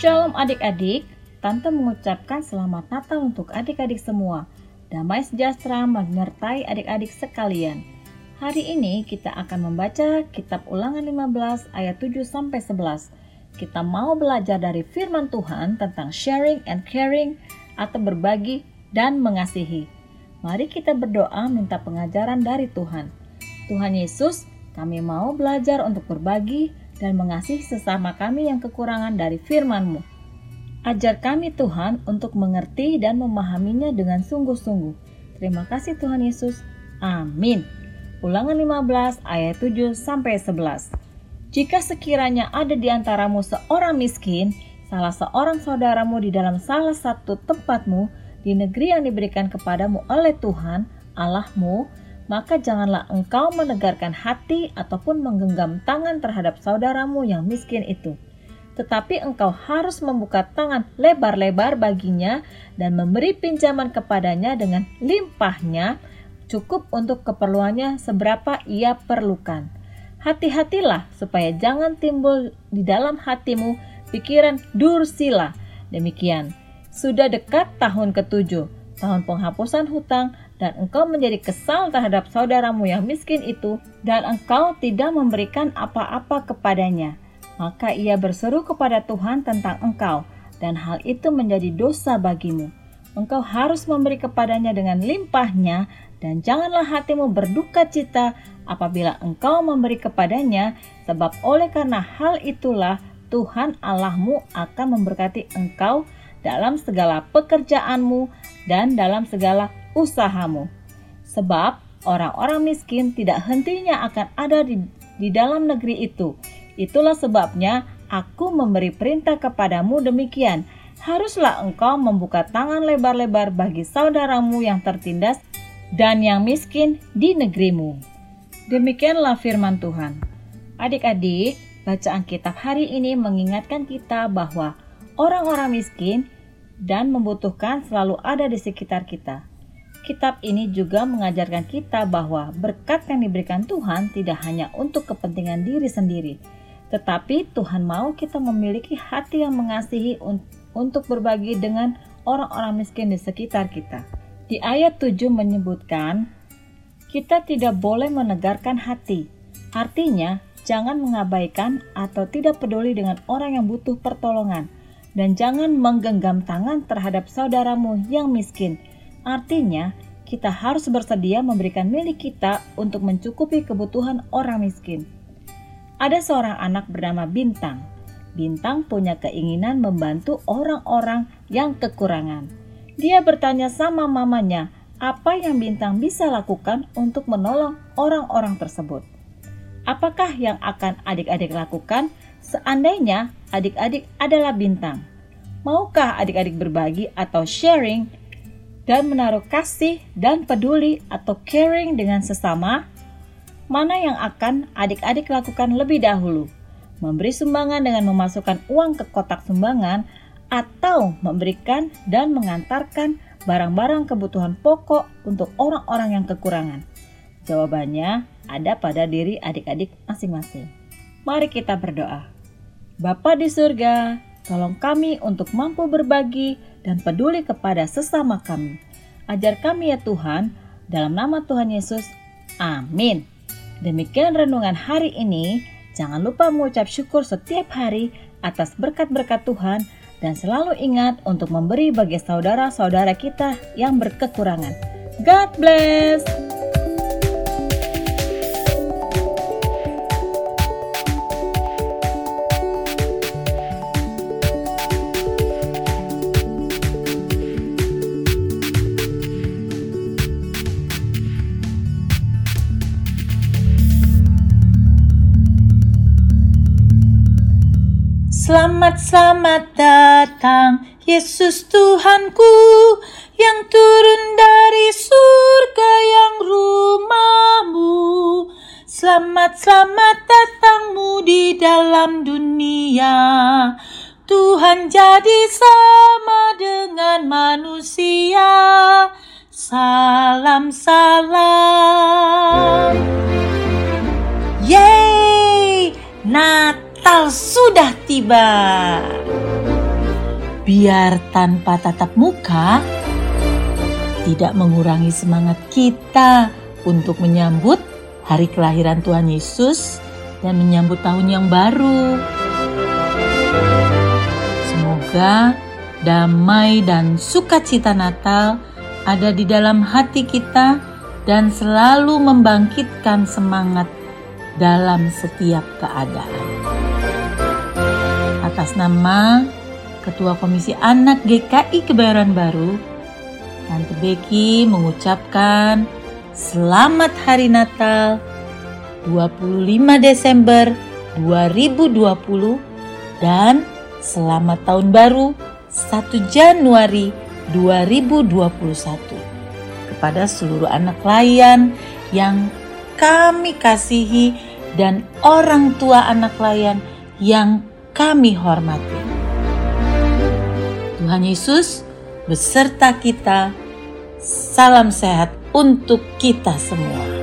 Shalom adik-adik, Tante mengucapkan selamat Natal untuk adik-adik semua. Damai sejahtera menyertai adik-adik sekalian. Hari ini kita akan membaca kitab ulangan 15 ayat 7 sampai 11. Kita mau belajar dari firman Tuhan tentang sharing and caring atau berbagi dan mengasihi. Mari kita berdoa minta pengajaran dari Tuhan. Tuhan Yesus, kami mau belajar untuk berbagi dan mengasihi sesama kami yang kekurangan dari firman-Mu. Ajar kami Tuhan untuk mengerti dan memahaminya dengan sungguh-sungguh. Terima kasih Tuhan Yesus. Amin. Ulangan 15 ayat 7 sampai 11. Jika sekiranya ada di antaramu seorang miskin, salah seorang saudaramu di dalam salah satu tempatmu di negeri yang diberikan kepadamu oleh Tuhan Allahmu, maka janganlah engkau menegarkan hati ataupun menggenggam tangan terhadap saudaramu yang miskin itu tetapi engkau harus membuka tangan lebar-lebar baginya dan memberi pinjaman kepadanya dengan limpahnya, cukup untuk keperluannya seberapa ia perlukan. Hati-hatilah supaya jangan timbul di dalam hatimu pikiran dursila. Demikian, sudah dekat tahun ketujuh, tahun penghapusan hutang, dan engkau menjadi kesal terhadap saudaramu yang miskin itu, dan engkau tidak memberikan apa-apa kepadanya maka ia berseru kepada Tuhan tentang engkau, dan hal itu menjadi dosa bagimu. Engkau harus memberi kepadanya dengan limpahnya, dan janganlah hatimu berduka cita apabila engkau memberi kepadanya, sebab oleh karena hal itulah Tuhan Allahmu akan memberkati engkau dalam segala pekerjaanmu dan dalam segala usahamu. Sebab orang-orang miskin tidak hentinya akan ada di, di dalam negeri itu, Itulah sebabnya aku memberi perintah kepadamu demikian. Haruslah engkau membuka tangan lebar-lebar bagi saudaramu yang tertindas dan yang miskin di negerimu. Demikianlah firman Tuhan. Adik-adik, bacaan kitab hari ini mengingatkan kita bahwa orang-orang miskin dan membutuhkan selalu ada di sekitar kita. Kitab ini juga mengajarkan kita bahwa berkat yang diberikan Tuhan tidak hanya untuk kepentingan diri sendiri, tetapi Tuhan mau kita memiliki hati yang mengasihi untuk berbagi dengan orang-orang miskin di sekitar kita. Di ayat 7 menyebutkan, kita tidak boleh menegarkan hati. Artinya, jangan mengabaikan atau tidak peduli dengan orang yang butuh pertolongan. Dan jangan menggenggam tangan terhadap saudaramu yang miskin. Artinya, kita harus bersedia memberikan milik kita untuk mencukupi kebutuhan orang miskin. Ada seorang anak bernama Bintang. Bintang punya keinginan membantu orang-orang yang kekurangan. Dia bertanya sama mamanya, apa yang Bintang bisa lakukan untuk menolong orang-orang tersebut. Apakah yang akan adik-adik lakukan seandainya adik-adik adalah Bintang? Maukah adik-adik berbagi atau sharing dan menaruh kasih dan peduli atau caring dengan sesama? mana yang akan adik-adik lakukan lebih dahulu? Memberi sumbangan dengan memasukkan uang ke kotak sumbangan atau memberikan dan mengantarkan barang-barang kebutuhan pokok untuk orang-orang yang kekurangan? Jawabannya ada pada diri adik-adik masing-masing. Mari kita berdoa. Bapa di surga, tolong kami untuk mampu berbagi dan peduli kepada sesama kami. Ajar kami ya Tuhan, dalam nama Tuhan Yesus. Amin. Demikian renungan hari ini. Jangan lupa mengucap syukur setiap hari atas berkat-berkat Tuhan dan selalu ingat untuk memberi bagi saudara-saudara kita yang berkekurangan. God bless. Selamat, selamat datang Yesus Tuhanku yang turun dari surga yang rumahmu. Selamat, selamat datangmu di dalam dunia. Tuhan jadi sama dengan manusia. Salam, salam. Yeay, Natal Natal sudah tiba. biar tanpa tatap muka tidak mengurangi semangat kita untuk menyambut hari kelahiran Tuhan Yesus dan menyambut tahun yang baru. Semoga damai dan sukacita Natal ada di dalam hati kita dan selalu membangkitkan semangat dalam setiap keadaan. Atas nama Ketua Komisi Anak GKI Kebayoran Baru, Tante Becky mengucapkan Selamat Hari Natal 25 Desember 2020 dan Selamat Tahun Baru 1 Januari 2021 kepada seluruh anak layan yang kami kasihi dan orang tua anak layan yang kami hormati. Tuhan Yesus beserta kita. Salam sehat untuk kita semua.